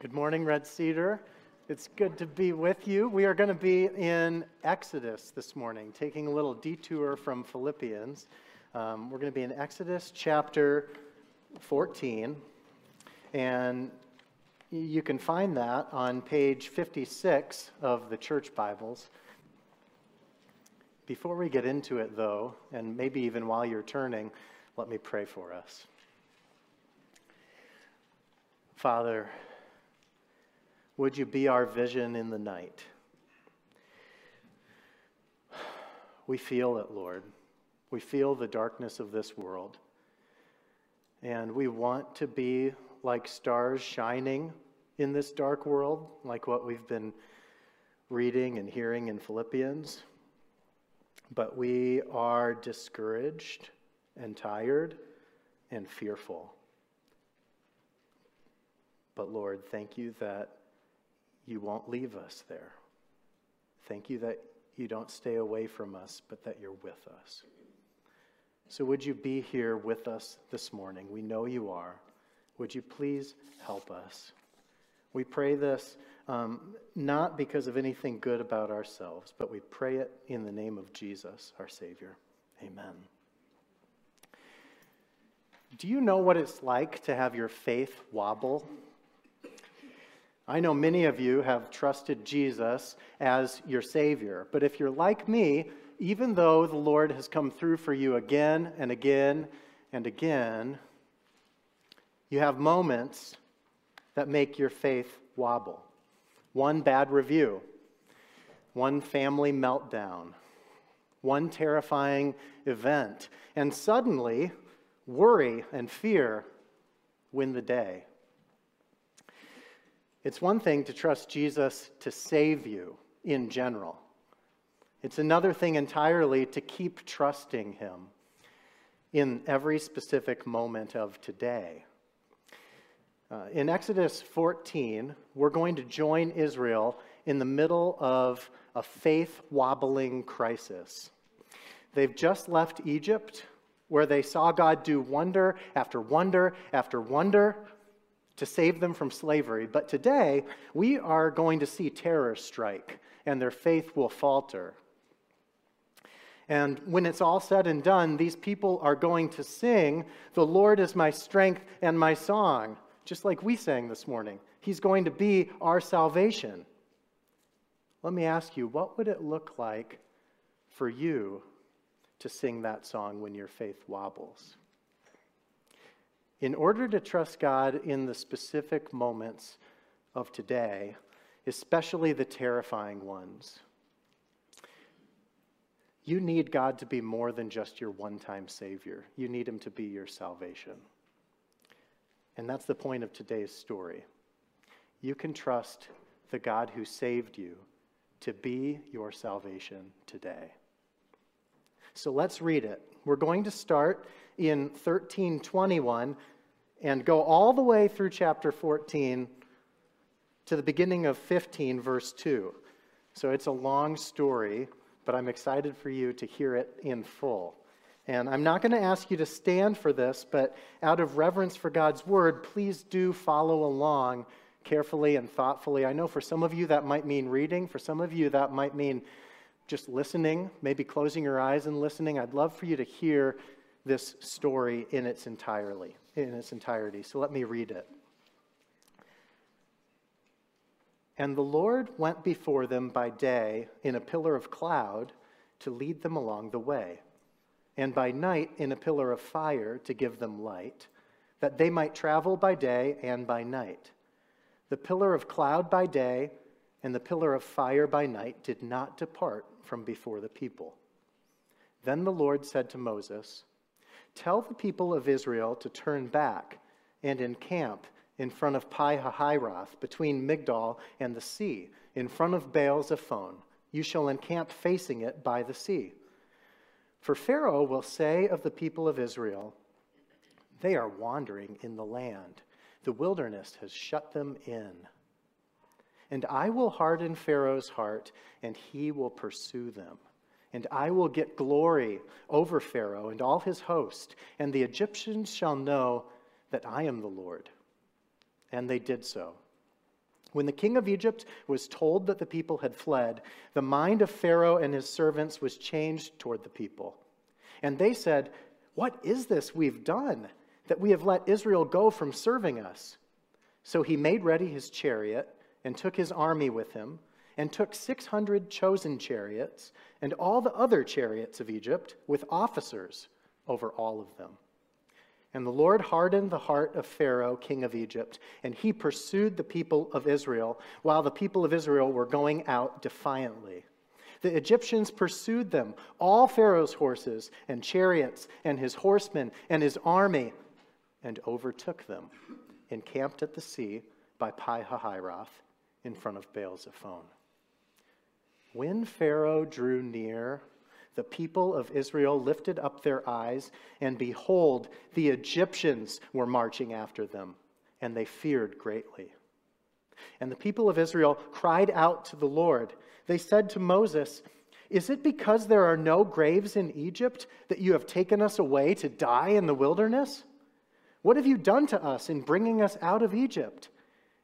Good morning, Red Cedar. It's good to be with you. We are going to be in Exodus this morning, taking a little detour from Philippians. Um, we're going to be in Exodus chapter 14, and you can find that on page 56 of the church Bibles. Before we get into it, though, and maybe even while you're turning, let me pray for us. Father, would you be our vision in the night? We feel it, Lord. We feel the darkness of this world. And we want to be like stars shining in this dark world, like what we've been reading and hearing in Philippians. But we are discouraged and tired and fearful. But Lord, thank you that you won't leave us there. Thank you that you don't stay away from us, but that you're with us. So, would you be here with us this morning? We know you are. Would you please help us? We pray this um, not because of anything good about ourselves, but we pray it in the name of Jesus, our Savior. Amen. Do you know what it's like to have your faith wobble I know many of you have trusted Jesus as your Savior, but if you're like me, even though the Lord has come through for you again and again and again, you have moments that make your faith wobble. One bad review, one family meltdown, one terrifying event, and suddenly worry and fear win the day. It's one thing to trust Jesus to save you in general, it's another thing entirely to keep trusting Him in every specific moment of today. Uh, in Exodus 14, we're going to join Israel in the middle of a faith wobbling crisis. They've just left Egypt, where they saw God do wonder after wonder after wonder to save them from slavery. But today, we are going to see terror strike, and their faith will falter. And when it's all said and done, these people are going to sing, The Lord is my strength and my song, just like we sang this morning. He's going to be our salvation. Let me ask you, what would it look like for you to sing that song when your faith wobbles? In order to trust God in the specific moments of today, especially the terrifying ones, you need God to be more than just your one time Savior. You need Him to be your salvation. And that's the point of today's story. You can trust the God who saved you to be your salvation today. So let's read it. We're going to start in 1321 and go all the way through chapter 14 to the beginning of 15, verse 2. So it's a long story, but I'm excited for you to hear it in full. And I'm not going to ask you to stand for this, but out of reverence for God's word, please do follow along carefully and thoughtfully. I know for some of you that might mean reading, for some of you that might mean just listening, maybe closing your eyes and listening. I'd love for you to hear this story in its entirely, in its entirety. So let me read it. And the Lord went before them by day in a pillar of cloud to lead them along the way, and by night in a pillar of fire to give them light, that they might travel by day and by night. The pillar of cloud by day and the pillar of fire by night did not depart from before the people. Then the Lord said to Moses, Tell the people of Israel to turn back and encamp in front of Pi Hahiroth, between Migdol and the sea, in front of Baal Zephon. You shall encamp facing it by the sea. For Pharaoh will say of the people of Israel, They are wandering in the land. The wilderness has shut them in. And I will harden Pharaoh's heart, and he will pursue them. And I will get glory over Pharaoh and all his host, and the Egyptians shall know that I am the Lord. And they did so. When the king of Egypt was told that the people had fled, the mind of Pharaoh and his servants was changed toward the people. And they said, What is this we've done, that we have let Israel go from serving us? So he made ready his chariot and took his army with him, and took 600 chosen chariots and all the other chariots of Egypt with officers over all of them. And the Lord hardened the heart of Pharaoh, king of Egypt, and he pursued the people of Israel while the people of Israel were going out defiantly. The Egyptians pursued them, all Pharaoh's horses and chariots and his horsemen and his army, and overtook them, encamped at the sea by Pi Hahiroth in front of Baal Zephon. When Pharaoh drew near, the people of Israel lifted up their eyes, and behold, the Egyptians were marching after them, and they feared greatly. And the people of Israel cried out to the Lord. They said to Moses, Is it because there are no graves in Egypt that you have taken us away to die in the wilderness? What have you done to us in bringing us out of Egypt?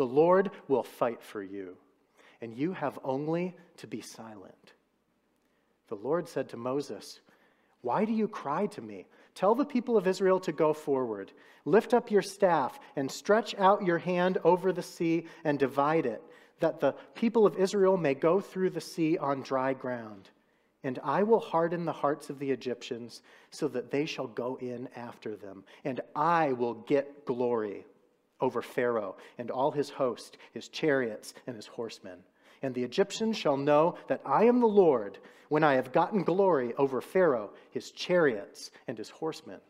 The Lord will fight for you, and you have only to be silent. The Lord said to Moses, why do you cry to me? Tell the people of Israel to go forward. Lift up your staff and stretch out your hand over the sea and divide it, that the people of Israel may go through the sea on dry ground. And I will harden the hearts of the Egyptians so that they shall go in after them. And I will get glory over Pharaoh and all his host, his chariots, and his horsemen. And the Egyptians shall know that I am the Lord when I have gotten glory over Pharaoh, his chariots, and his horsemen.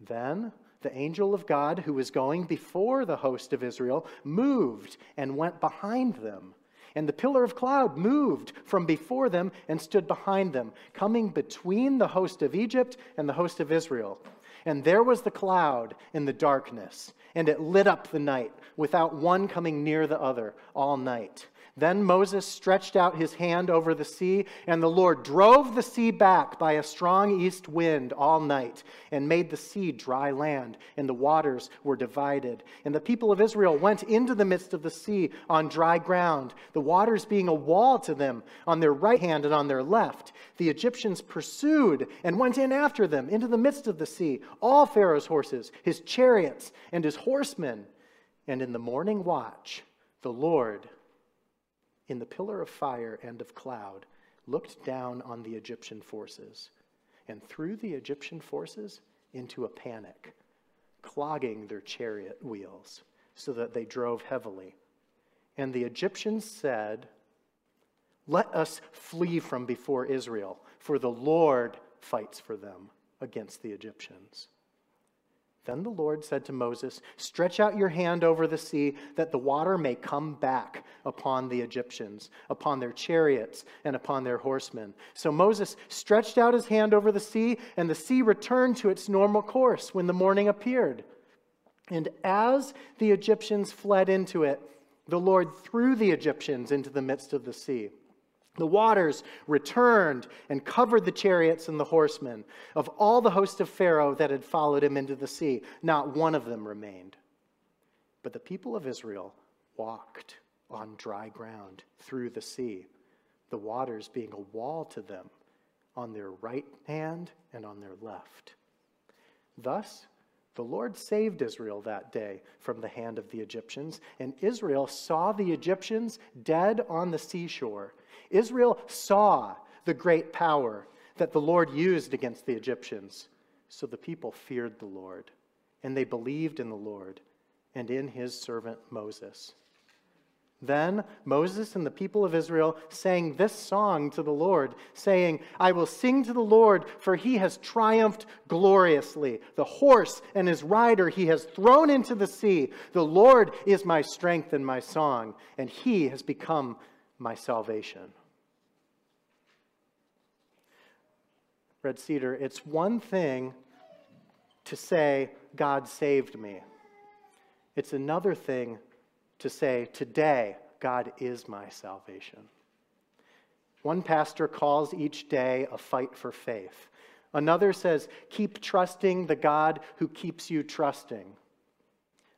Then the angel of God, who was going before the host of Israel, moved and went behind them. And the pillar of cloud moved from before them and stood behind them, coming between the host of Egypt and the host of Israel. And there was the cloud in the darkness, and it lit up the night, without one coming near the other all night. Then Moses stretched out his hand over the sea, and the Lord drove the sea back by a strong east wind all night, and made the sea dry land, and the waters were divided. And the people of Israel went into the midst of the sea on dry ground, the waters being a wall to them on their right hand and on their left. The Egyptians pursued and went in after them into the midst of the sea, all Pharaoh's horses, his chariots, and his horsemen. And in the morning watch, the Lord in the pillar of fire and of cloud, looked down on the Egyptian forces and threw the Egyptian forces into a panic, clogging their chariot wheels so that they drove heavily. And the Egyptians said, Let us flee from before Israel, for the Lord fights for them against the Egyptians. Then the Lord said to Moses, Stretch out your hand over the sea, that the water may come back upon the Egyptians, upon their chariots, and upon their horsemen. So Moses stretched out his hand over the sea, and the sea returned to its normal course when the morning appeared. And as the Egyptians fled into it, the Lord threw the Egyptians into the midst of the sea. The waters returned and covered the chariots and the horsemen of all the host of Pharaoh that had followed him into the sea. Not one of them remained. But the people of Israel walked on dry ground through the sea, the waters being a wall to them on their right hand and on their left. Thus, the Lord saved Israel that day from the hand of the Egyptians, and Israel saw the Egyptians dead on the seashore Israel saw the great power that the Lord used against the Egyptians. So the people feared the Lord, and they believed in the Lord and in his servant Moses. Then Moses and the people of Israel sang this song to the Lord, saying, I will sing to the Lord, for he has triumphed gloriously. The horse and his rider he has thrown into the sea. The Lord is my strength and my song, and he has become my salvation. Red Cedar, it's one thing to say, God saved me. It's another thing to say, Today, God is my salvation. One pastor calls each day a fight for faith. Another says, Keep trusting the God who keeps you trusting.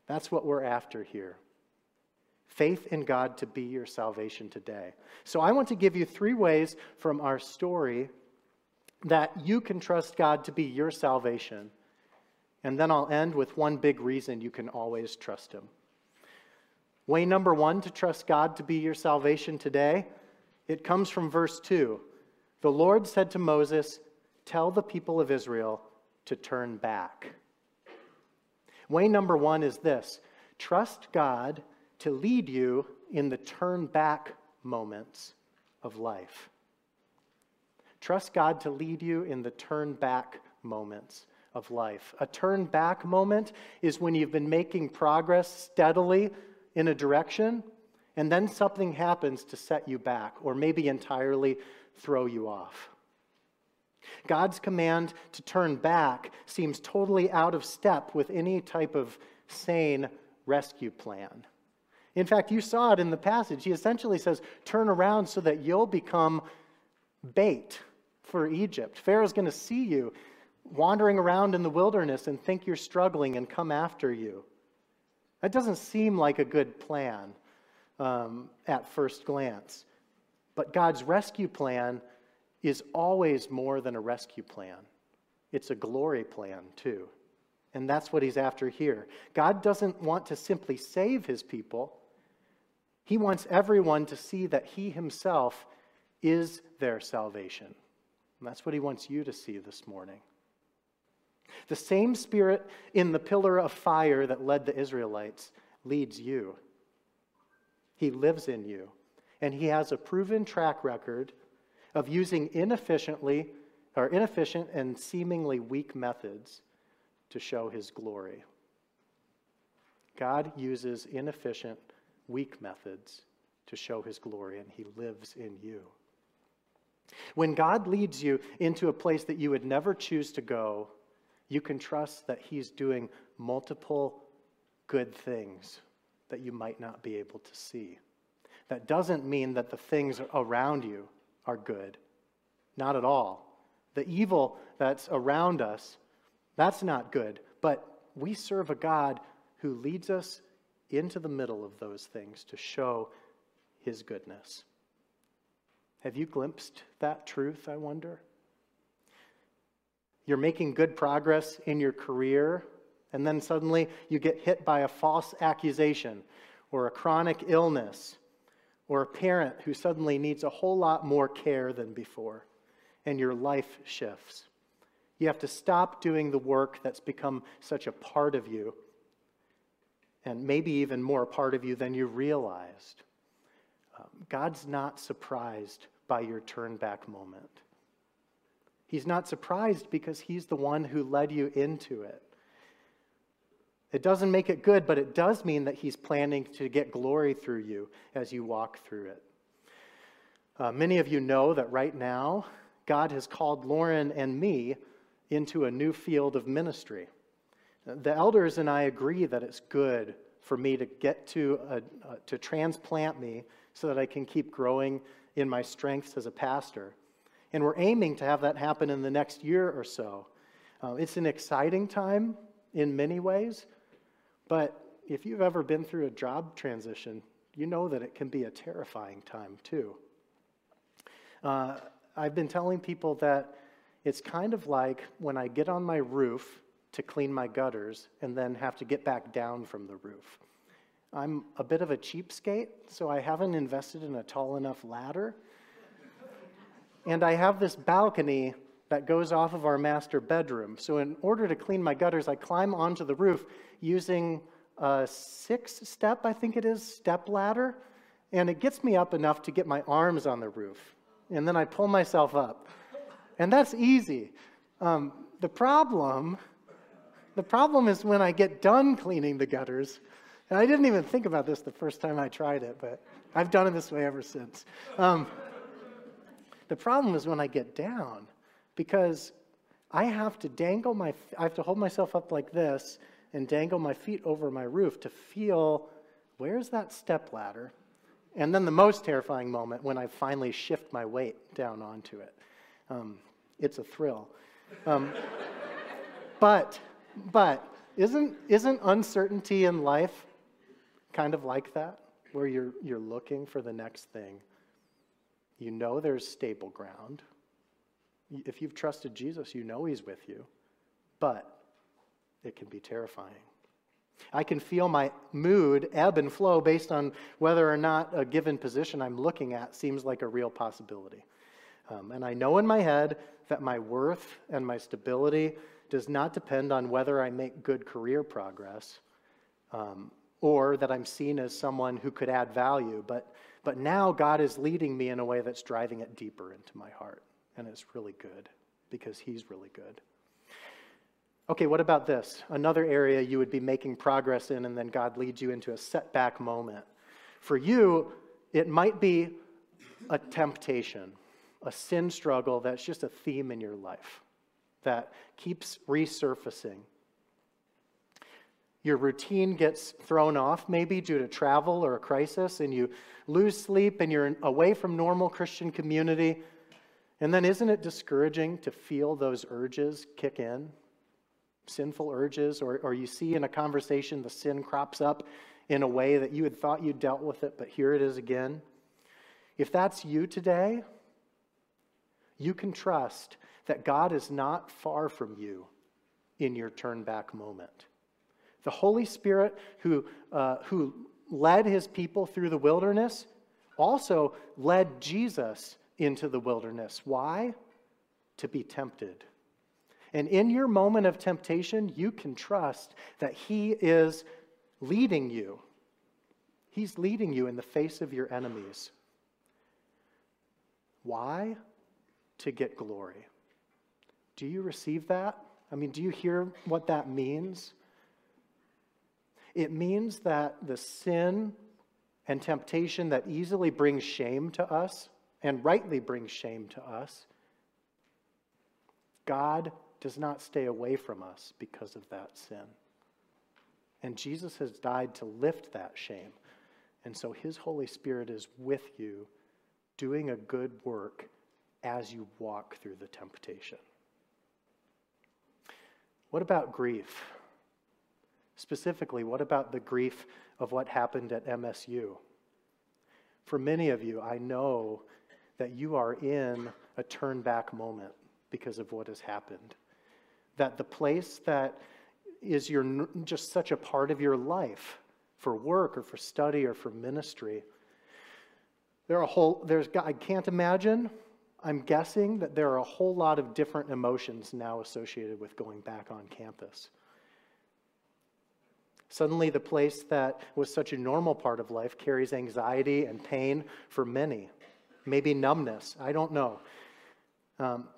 That's what we're after here. Faith in God to be your salvation today. So I want to give you three ways from our story that you can trust God to be your salvation. And then I'll end with one big reason you can always trust Him. Way number one to trust God to be your salvation today, it comes from verse 2. The Lord said to Moses, Tell the people of Israel to turn back. Way number one is this trust God to lead you in the turn back moments of life. Trust God to lead you in the turn back moments of life. A turn back moment is when you've been making progress steadily in a direction, and then something happens to set you back or maybe entirely throw you off. God's command to turn back seems totally out of step with any type of sane rescue plan. In fact, you saw it in the passage. He essentially says, Turn around so that you'll become bait for Egypt. Pharaoh's going to see you wandering around in the wilderness and think you're struggling and come after you. That doesn't seem like a good plan um, at first glance. But God's rescue plan is always more than a rescue plan, it's a glory plan, too. And that's what he's after here. God doesn't want to simply save his people, he wants everyone to see that he himself is their salvation. And that's what he wants you to see this morning. The same spirit in the pillar of fire that led the Israelites leads you. He lives in you. And he has a proven track record of using inefficiently or inefficient and seemingly weak methods to show his glory. God uses inefficient, weak methods to show his glory, and he lives in you. When God leads you into a place that you would never choose to go, you can trust that He's doing multiple good things that you might not be able to see. That doesn't mean that the things around you are good. Not at all. The evil that's around us, that's not good. But we serve a God who leads us into the middle of those things to show his goodness. Have you glimpsed that truth, I wonder? You're making good progress in your career, and then suddenly you get hit by a false accusation or a chronic illness or a parent who suddenly needs a whole lot more care than before, and your life shifts. You have to stop doing the work that's become such a part of you, and maybe even more part of you than you realized. Um, God's not surprised by your turn back moment. He's not surprised because he's the one who led you into it. It doesn't make it good, but it does mean that he's planning to get glory through you as you walk through it. Uh, many of you know that right now, God has called Lauren and me into a new field of ministry. The elders and I agree that it's good for me to get to, a, uh, to transplant me so that I can keep growing in my strengths as a pastor. And we're aiming to have that happen in the next year or so. Uh, it's an exciting time in many ways, but if you've ever been through a job transition, you know that it can be a terrifying time too. Uh, I've been telling people that it's kind of like when I get on my roof to clean my gutters and then have to get back down from the roof. I'm a bit of a cheapskate, so I haven't invested in a tall enough ladder and I have this balcony that goes off of our master bedroom. So, in order to clean my gutters, I climb onto the roof using a six step, I think it is, step ladder. and it gets me up enough to get my arms on the roof. And then I pull myself up. And that's easy. Um, the problem, the problem is when I get done cleaning the gutters, and I didn't even think about this the first time I tried it, but I've done it this way ever since. Um, the problem is when I get down, because I have to dangle my, I have to hold myself up like this and dangle my feet over my roof to feel where's that step ladder? And then the most terrifying moment when I finally shift my weight down onto it. Um, it's a thrill. Um, but, but isn't, isn't uncertainty in life kind of like that, where you're, you're looking for the next thing? You know there's stable ground. If you've trusted Jesus, you know he's with you. But it can be terrifying. I can feel my mood ebb and flow based on whether or not a given position I'm looking at seems like a real possibility. Um, and I know in my head that my worth and my stability does not depend on whether I make good career progress um, or that I'm seen as someone who could add value. But, but now God is leading me in a way that's driving it deeper into my heart. And it's really good because He's really good. Okay, what about this? Another area you would be making progress in, and then God leads you into a setback moment. For you, it might be a temptation, a sin struggle that's just a theme in your life that keeps resurfacing. Your routine gets thrown off, maybe due to travel or a crisis, and you lose sleep and you're away from normal Christian community. And then, isn't it discouraging to feel those urges kick in? sinful urges, or, or you see in a conversation the sin crops up in a way that you had thought you dealt with it, but here it is again. If that's you today, you can trust that God is not far from you in your turn back moment. The Holy Spirit, who, uh, who led his people through the wilderness, also led Jesus into the wilderness. Why? To be tempted. And in your moment of temptation, you can trust that He is leading you. He's leading you in the face of your enemies. Why? To get glory. Do you receive that? I mean, do you hear what that means? It means that the sin and temptation that easily brings shame to us, and rightly brings shame to us, God does not stay away from us because of that sin. And Jesus has died to lift that shame. And so his Holy Spirit is with you, doing a good work as you walk through the temptation. What about grief? Specifically, what about the grief of what happened at MSU? For many of you, I know that you are in a turn back moment because of what has happened that the place that is your just such a part of your life for work or for study or for ministry there are a whole there's i can't imagine i'm guessing that there are a whole lot of different emotions now associated with going back on campus suddenly the place that was such a normal part of life carries anxiety and pain for many maybe numbness i don't know um,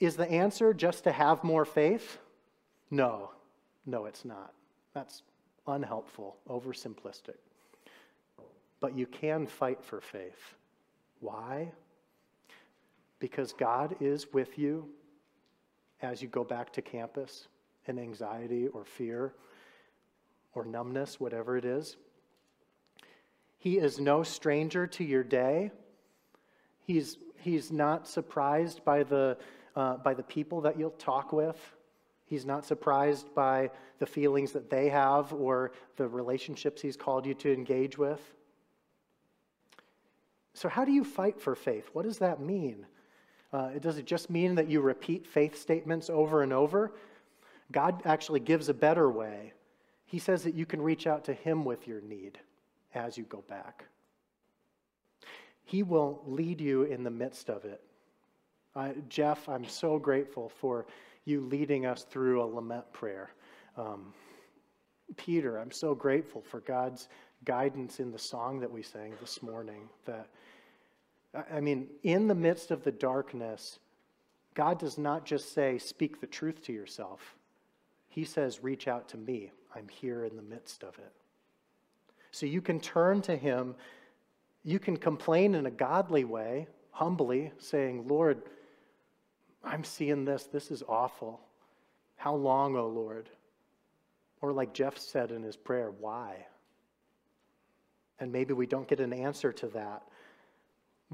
is the answer just to have more faith? No, no, it's not. That's unhelpful, oversimplistic. But you can fight for faith. Why? Because God is with you as you go back to campus in anxiety or fear or numbness, whatever it is. He is no stranger to your day. He's, he's not surprised by the uh, by the people that you'll talk with. He's not surprised by the feelings that they have or the relationships he's called you to engage with. So, how do you fight for faith? What does that mean? Uh, it just mean that you repeat faith statements over and over? God actually gives a better way. He says that you can reach out to Him with your need as you go back. He will lead you in the midst of it. Uh, Jeff, I'm so grateful for you leading us through a lament prayer. Um, Peter, I'm so grateful for God's guidance in the song that we sang this morning. That, I mean, in the midst of the darkness, God does not just say, speak the truth to yourself. He says, reach out to me. I'm here in the midst of it. So you can turn to Him. You can complain in a godly way, humbly, saying, Lord, I'm seeing this. This is awful. How long, O oh Lord? Or like Jeff said in his prayer, why? And maybe we don't get an answer to that.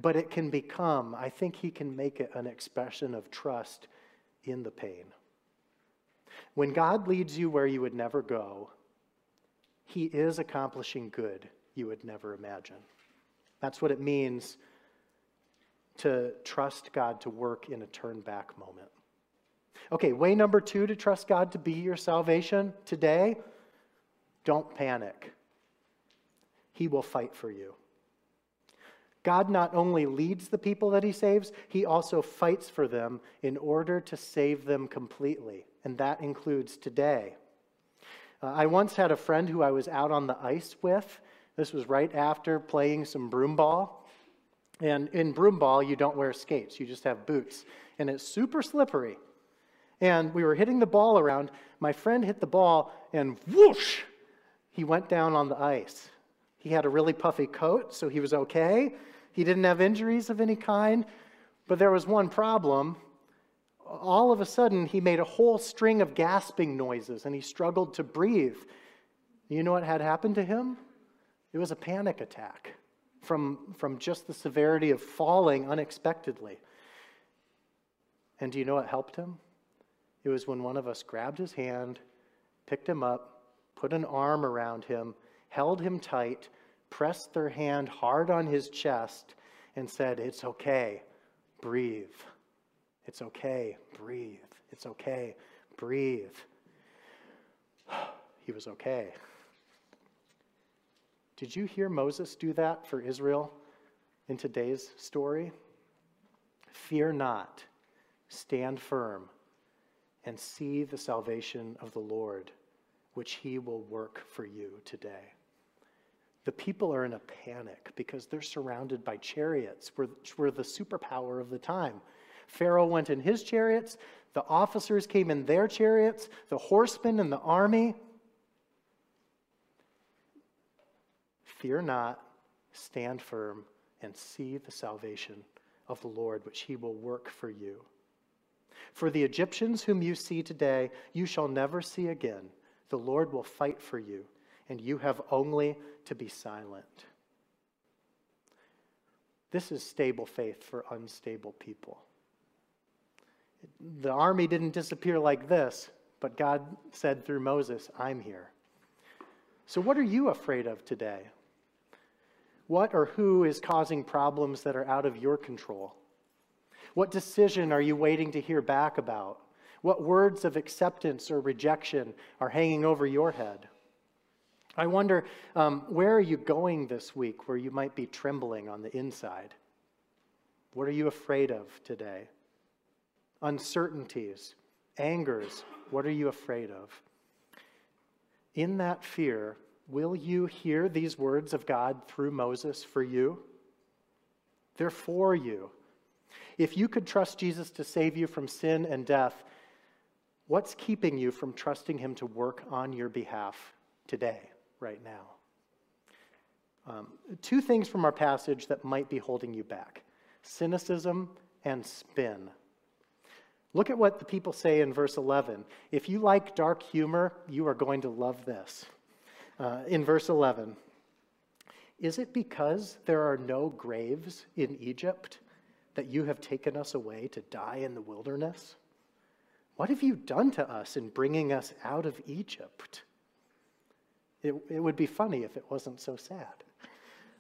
But it can become, I think he can make it an expression of trust in the pain. When God leads you where you would never go, he is accomplishing good you would never imagine. That's what it means to trust God to work in a turn back moment. Okay, way number two to trust God to be your salvation today don't panic. He will fight for you. God not only leads the people that he saves, he also fights for them in order to save them completely. And that includes today. Uh, I once had a friend who I was out on the ice with. This was right after playing some broom ball. And in broom ball, you don't wear skates, you just have boots. And it's super slippery. And we were hitting the ball around. My friend hit the ball, and whoosh, he went down on the ice. He had a really puffy coat, so he was okay. He didn't have injuries of any kind. But there was one problem. All of a sudden, he made a whole string of gasping noises and he struggled to breathe. You know what had happened to him? It was a panic attack from, from just the severity of falling unexpectedly. And do you know what helped him? It was when one of us grabbed his hand, picked him up, put an arm around him, held him tight, pressed their hand hard on his chest, and said, It's okay, breathe. It's okay, breathe. It's okay, breathe. he was okay. Did you hear Moses do that for Israel in today's story? Fear not, stand firm, and see the salvation of the Lord, which he will work for you today. The people are in a panic because they're surrounded by chariots, which were the superpower of the time. Pharaoh went in his chariots, the officers came in their chariots, the horsemen and the army. Fear not, stand firm, and see the salvation of the Lord, which he will work for you. For the Egyptians whom you see today, you shall never see again. The Lord will fight for you, and you have only to be silent. This is stable faith for unstable people. The army didn't disappear like this, but God said through Moses, I'm here. So, what are you afraid of today? What or who is causing problems that are out of your control? What decision are you waiting to hear back about? What words of acceptance or rejection are hanging over your head? I wonder, um, where are you going this week where you might be trembling on the inside? What are you afraid of today? Uncertainties, angers, what are you afraid of? In that fear, will you hear these words of God through Moses for you? They're for you. If you could trust Jesus to save you from sin and death, what's keeping you from trusting him to work on your behalf today, right now? Um, two things from our passage that might be holding you back cynicism and spin. Look at what the people say in verse 11. If you like dark humor, you are going to love this. Uh, in verse 11, is it because there are no graves in Egypt that you have taken us away to die in the wilderness? What have you done to us in bringing us out of Egypt? It, it would be funny if it wasn't so sad.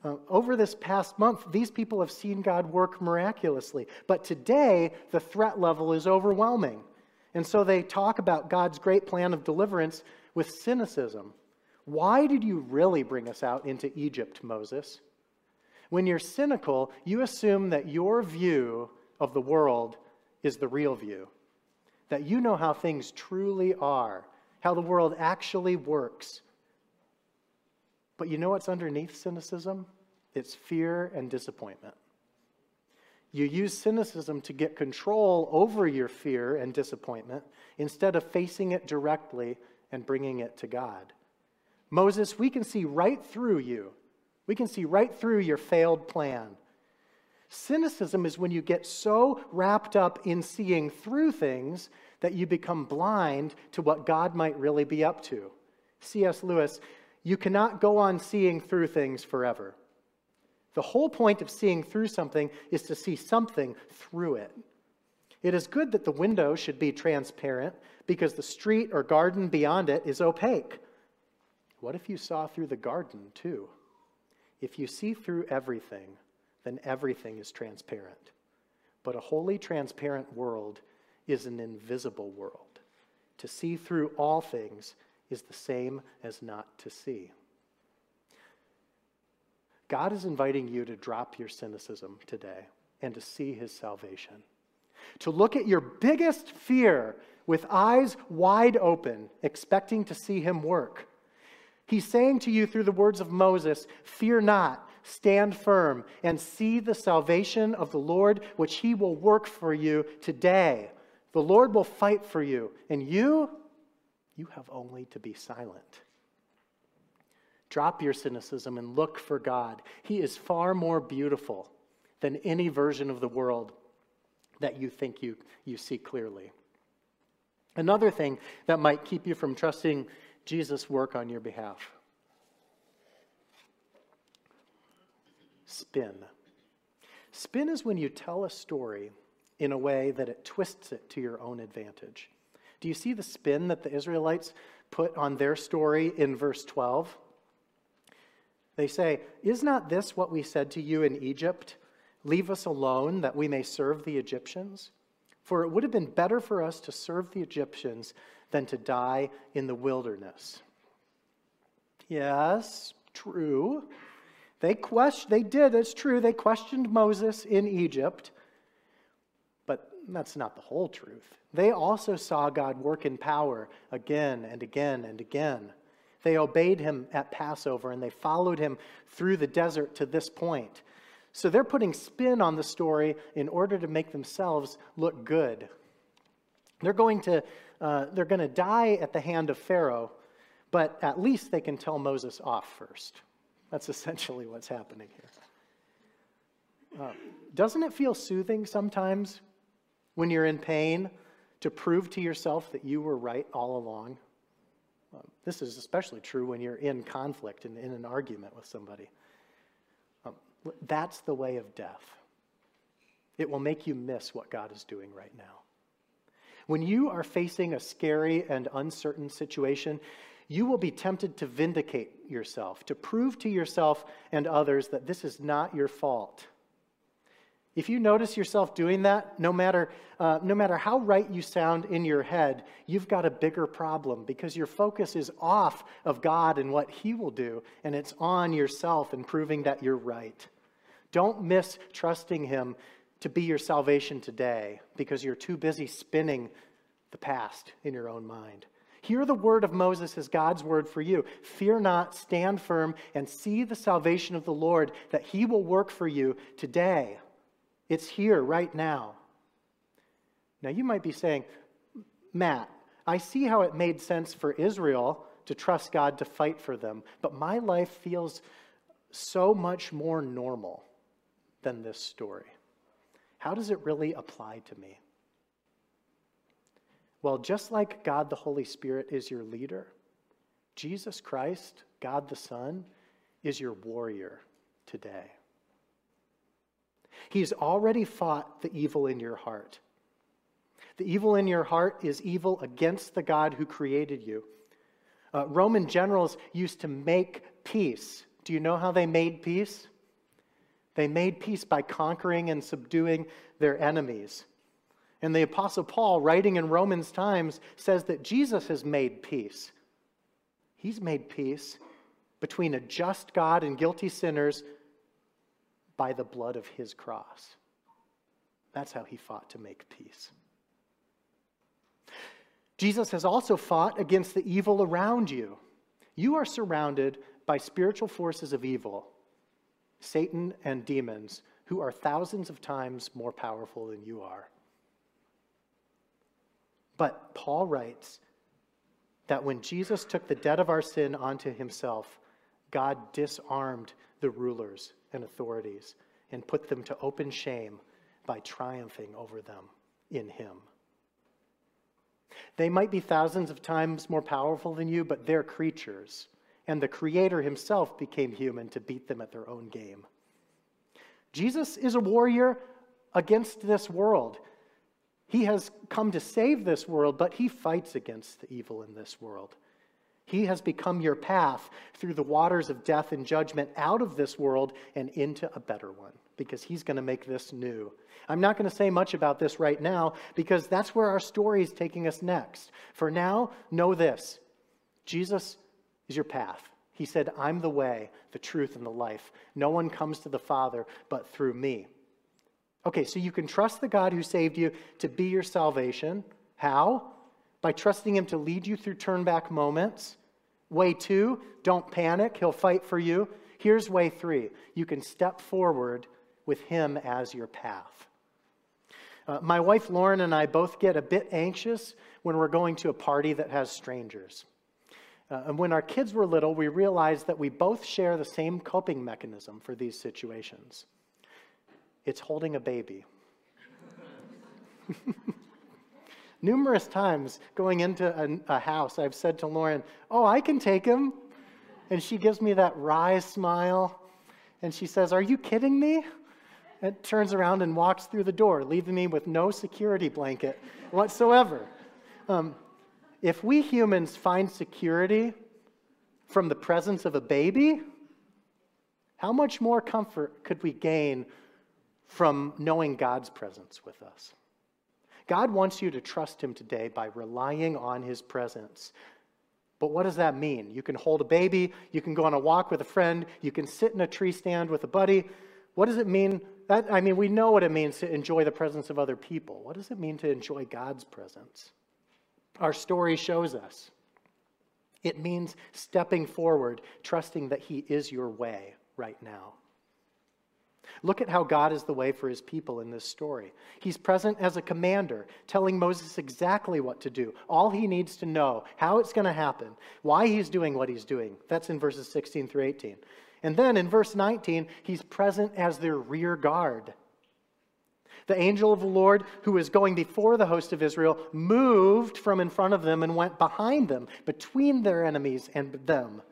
Uh, over this past month, these people have seen God work miraculously. But today, the threat level is overwhelming. And so they talk about God's great plan of deliverance with cynicism. Why did you really bring us out into Egypt, Moses? When you're cynical, you assume that your view of the world is the real view, that you know how things truly are, how the world actually works. But you know what's underneath cynicism? It's fear and disappointment. You use cynicism to get control over your fear and disappointment instead of facing it directly and bringing it to God. Moses, we can see right through you. We can see right through your failed plan. Cynicism is when you get so wrapped up in seeing through things that you become blind to what God might really be up to. C.S. Lewis, you cannot go on seeing through things forever. The whole point of seeing through something is to see something through it. It is good that the window should be transparent because the street or garden beyond it is opaque. What if you saw through the garden too? If you see through everything, then everything is transparent. But a wholly transparent world is an invisible world. To see through all things is the same as not to see. God is inviting you to drop your cynicism today and to see his salvation. To look at your biggest fear with eyes wide open, expecting to see him work. He's saying to you through the words of Moses Fear not, stand firm, and see the salvation of the Lord, which he will work for you today. The Lord will fight for you, and you, you have only to be silent. Drop your cynicism and look for God. He is far more beautiful than any version of the world that you think you, you see clearly. Another thing that might keep you from trusting Jesus' work on your behalf spin. Spin is when you tell a story in a way that it twists it to your own advantage. Do you see the spin that the Israelites put on their story in verse 12? They say, Is not this what we said to you in Egypt? Leave us alone that we may serve the Egyptians? For it would have been better for us to serve the Egyptians than to die in the wilderness. Yes, true. They questioned, they did, it's true, they questioned Moses in Egypt, that's not the whole truth. They also saw God work in power again and again and again. They obeyed him at Passover and they followed him through the desert to this point. So they're putting spin on the story in order to make themselves look good. They're going to, uh, they're going to die at the hand of Pharaoh, but at least they can tell Moses off first. That's essentially what's happening here. Uh, doesn't it feel soothing sometimes when you're in pain to prove to yourself that you were right all along? Um, this is especially true when you're in conflict and in an argument with somebody. Um, that's the way of death. It will make you miss what God is doing right now. When you are facing a scary and uncertain situation, you will be tempted to vindicate yourself, to prove to yourself and others that this is not your fault. If you notice yourself doing that, no matter, uh, no matter how right you sound in your head, you've got a bigger problem because your focus is off of God and what He will do, and it's on yourself and proving that you're right. Don't miss trusting Him to be your salvation today because you're too busy spinning the past in your own mind. Hear the word of Moses as God's word for you. Fear not, stand firm, and see the salvation of the Lord that He will work for you today. It's here right now. Now, you might be saying, Matt, I see how it made sense for Israel to trust God to fight for them, but my life feels so much more normal than this story. How does it really apply to me? Well, just like God the Holy Spirit is your leader, Jesus Christ, God the Son, is your warrior today. He's already fought the evil in your heart. The evil in your heart is evil against the God who created you. Uh, Roman generals used to make peace. Do you know how they made peace? They made peace by conquering and subduing their enemies. And the Apostle Paul, writing in Romans times, says that Jesus has made peace. He's made peace between a just God and guilty sinners by the blood of his cross. That's how he fought to make peace. Jesus has also fought against the evil around you. You are surrounded by spiritual forces of evil, Satan and demons, who are thousands of times more powerful than you are. But Paul writes that when Jesus took the debt of our sin onto himself, God disarmed the rulers and authorities and put them to open shame by triumphing over them in him. They might be thousands of times more powerful than you, but they're creatures. And the Creator himself became human to beat them at their own game. Jesus is a warrior against this world. He has come to save this world, but he fights against the evil in this world. He has become your path through the waters of death and judgment out of this world and into a better one because he's going to make this new. I'm not going to say much about this right now because that's where our story is taking us next. For now, know this Jesus is your path. He said, I'm the way, the truth, and the life. No one comes to the Father but through me. Okay, so you can trust the God who saved you to be your salvation. How? By trusting Him to lead you through turn back moments. Way two, don't panic, He'll fight for you. Here's way three you can step forward with Him as your path. Uh, my wife Lauren and I both get a bit anxious when we're going to a party that has strangers. Uh, and when our kids were little, we realized that we both share the same coping mechanism for these situations it's holding a baby. Numerous times going into a, a, house, I've said to Lauren, Oh, I can take him. And she gives me that wry smile. And she says, Are you kidding me? And turns around and walks through the door, leaving me with no security blanket whatsoever. Um, if we humans find security from the presence of a baby, how much more comfort could we gain from knowing God's presence with us? God wants you to trust Him today by relying on His presence. But what does that mean? You can hold a baby, you can go on a walk with a friend, you can sit in a tree stand with a buddy. What does it mean? That, I mean, we know what it means to enjoy the presence of other people. What does it mean to enjoy God's presence? Our story shows us. It means stepping forward, trusting that He is your way right now. Look at how God is the way for his people in this story. He's present as a commander, telling Moses exactly what to do, all he needs to know, how it's going to happen, why he's doing what he's doing. That's in verses 16 through 18. And then in verse 19, he's present as their rear guard. The angel of the Lord, who was going before the host of Israel, moved from in front of them and went behind them, between their enemies and them.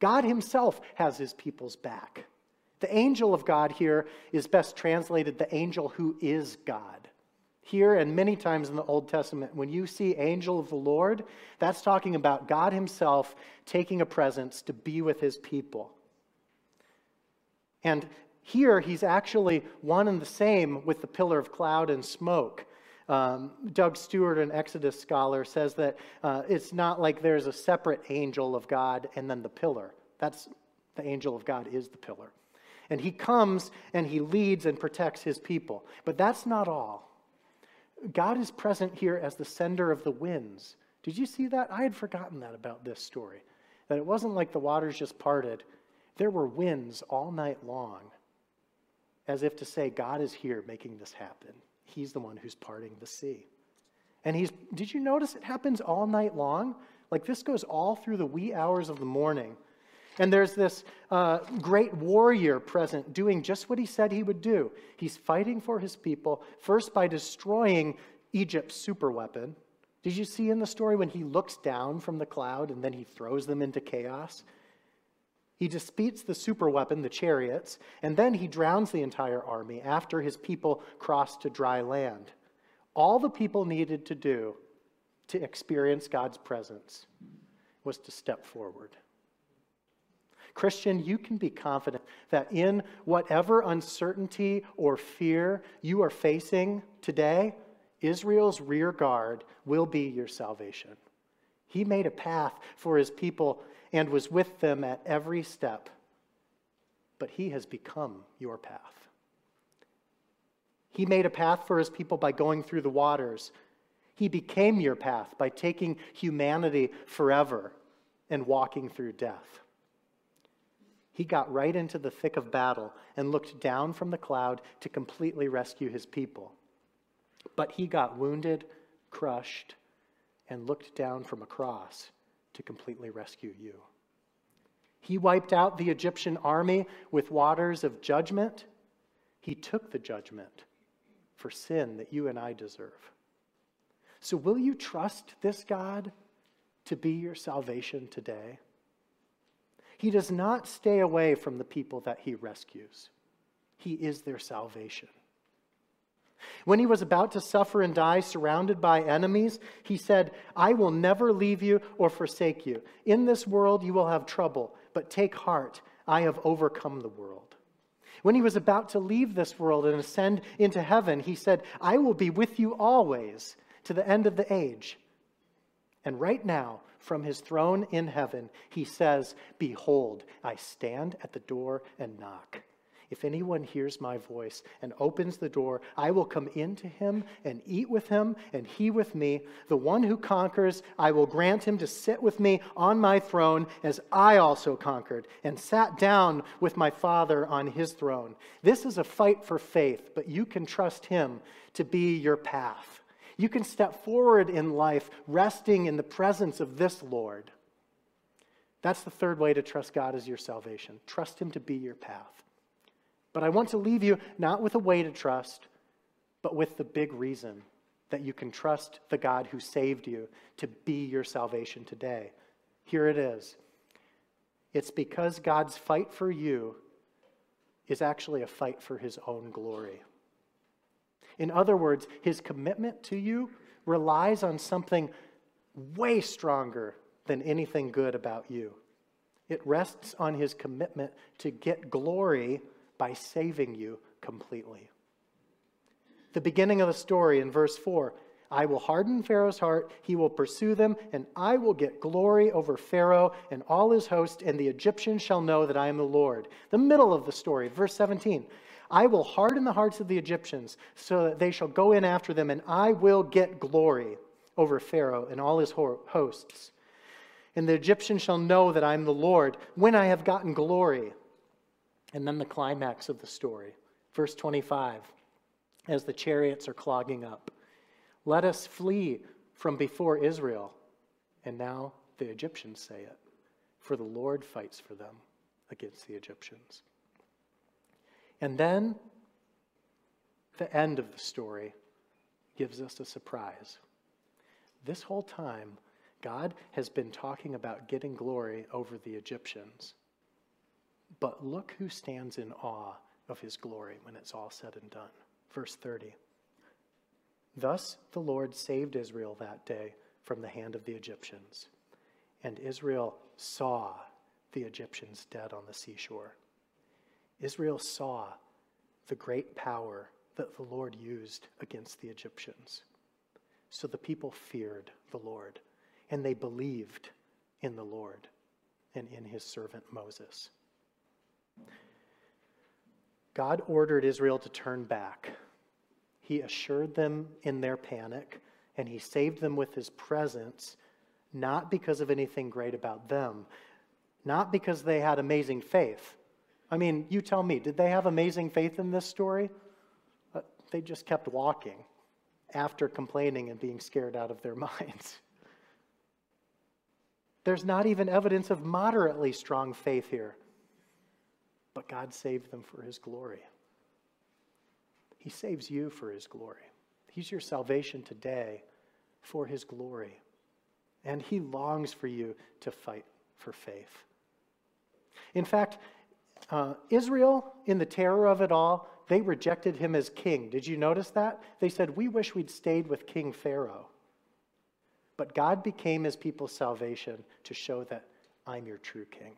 God himself has his people's back. The angel of God here is best translated the angel who is God. Here and many times in the Old Testament, when you see angel of the Lord, that's talking about God Himself taking a presence to be with His people. And here, He's actually one and the same with the pillar of cloud and smoke. Um, Doug Stuart, an Exodus scholar, says that uh, it's not like there's a separate angel of God and then the pillar. That's the angel of God is the pillar. And he comes and he leads and protects his people. But that's not all. God is present here as the sender of the winds. Did you see that? I had forgotten that about this story. That it wasn't like the waters just parted, there were winds all night long, as if to say, God is here making this happen. He's the one who's parting the sea. And he's, did you notice it happens all night long? Like this goes all through the wee hours of the morning. And there's this uh, great warrior present doing just what he said he would do. He's fighting for his people, first by destroying Egypt's superweapon. Did you see in the story when he looks down from the cloud and then he throws them into chaos? He defeats the superweapon, the chariots, and then he drowns the entire army after his people cross to dry land. All the people needed to do to experience God's presence was to step forward. Christian, you can be confident that in whatever uncertainty or fear you are facing today, Israel's rear guard will be your salvation. He made a path for his people and was with them at every step, but he has become your path. He made a path for his people by going through the waters. He became your path by taking humanity forever and walking through death. He got right into the thick of battle and looked down from the cloud to completely rescue his people. But he got wounded, crushed, and looked down from a cross to completely rescue you. He wiped out the Egyptian army with waters of judgment. He took the judgment for sin that you and I deserve. So, will you trust this God to be your salvation today? He does not stay away from the people that he rescues, he is their salvation. When he was about to suffer and die, surrounded by enemies, he said, I will never leave you or forsake you. In this world you will have trouble, but take heart, I have overcome the world. When he was about to leave this world and ascend into heaven, he said, I will be with you always to the end of the age. And right now, from his throne in heaven, he says, Behold, I stand at the door and knock. If anyone hears my voice and opens the door, I will come into him and eat with him, and he with me. The one who conquers, I will grant him to sit with me on my throne, as I also conquered and sat down with my Father on his throne. This is a fight for faith, but you can trust him to be your path. You can step forward in life resting in the presence of this Lord. That's the third way to trust God as your salvation. Trust Him to be your path. But I want to leave you not with a way to trust, but with the big reason that you can trust the God who saved you to be your salvation today. Here it is it's because God's fight for you is actually a fight for His own glory. In other words, his commitment to you relies on something way stronger than anything good about you. It rests on his commitment to get glory by saving you completely. The beginning of the story in verse 4 I will harden Pharaoh's heart, he will pursue them, and I will get glory over Pharaoh and all his host, and the Egyptians shall know that I am the Lord. The middle of the story, verse 17 I will harden the hearts of the Egyptians so that they shall go in after them, and I will get glory over Pharaoh and all his hosts. And the Egyptians shall know that I am the Lord when I have gotten glory. And then the climax of the story, verse 25, as the chariots are clogging up. Let us flee from before Israel. And now the Egyptians say it, for the Lord fights for them against the Egyptians. And then the end of the story gives us a surprise. This whole time, God has been talking about getting glory over the Egyptians. But look who stands in awe of his glory when it's all said and done. Verse 30. Thus the Lord saved Israel that day from the hand of the Egyptians. And Israel saw the Egyptians dead on the seashore. Israel saw the great power that the Lord used against the Egyptians. So the people feared the Lord, and they believed in the Lord and in his servant Moses. God ordered Israel to turn back. He assured them in their panic, and he saved them with his presence, not because of anything great about them, not because they had amazing faith, I mean, you tell me, did they have amazing faith in this story? Uh, they just kept walking after complaining and being scared out of their minds. There's not even evidence of moderately strong faith here. But God saved them for his glory. He saves you for his glory. He's your salvation today for his glory. And he longs for you to fight for faith. In fact, uh, Israel, in the terror of it all, they rejected him as king. Did you notice that? They said, We wish we'd stayed with King Pharaoh. But God became his people's salvation to show that I'm your true king.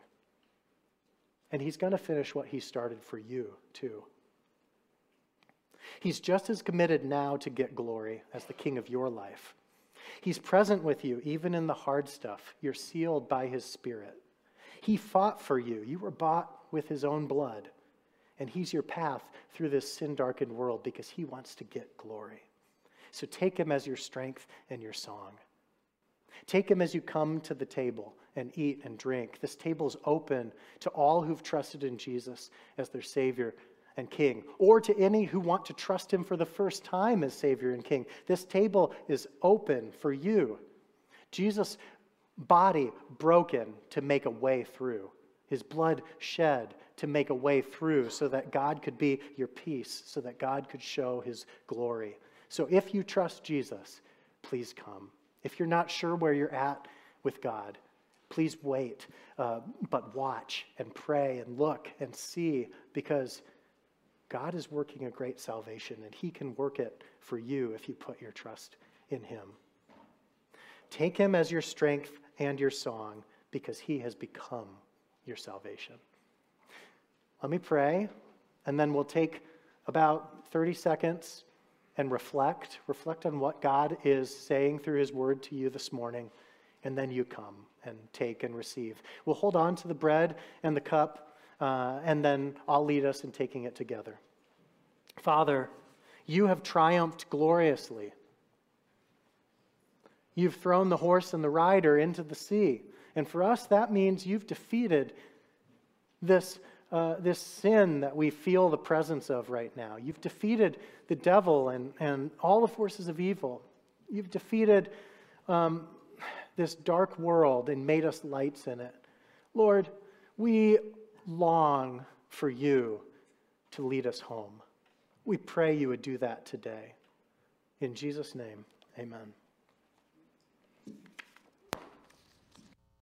And he's going to finish what he started for you, too. He's just as committed now to get glory as the king of your life. He's present with you, even in the hard stuff. You're sealed by his spirit. He fought for you. You were bought with his own blood. And he's your path through this sin darkened world because he wants to get glory. So take him as your strength and your song. Take him as you come to the table and eat and drink. This table is open to all who've trusted in Jesus as their Savior and King, or to any who want to trust him for the first time as Savior and King. This table is open for you. Jesus' body broken to make a way through, his blood shed to make a way through so that God could be your peace, so that God could show his glory. So if you trust Jesus, please come. If you're not sure where you're at with God, please wait, uh, but watch and pray and look and see because God is working a great salvation and He can work it for you if you put your trust in Him. Take Him as your strength and your song because He has become your salvation. Let me pray, and then we'll take about 30 seconds and reflect. Reflect on what God is saying through His word to you this morning, and then you come and take and receive. We'll hold on to the bread and the cup, uh, and then I'll lead us in taking it together. Father, you have triumphed gloriously. You've thrown the horse and the rider into the sea. And for us, that means you've defeated this uh, this sin that we feel the presence of right now. You've defeated the devil and, and all the forces of evil. You've defeated um, this dark world and made us lights in it. Lord, we long for you to lead us home. We pray you would do that today. In Jesus' name, amen.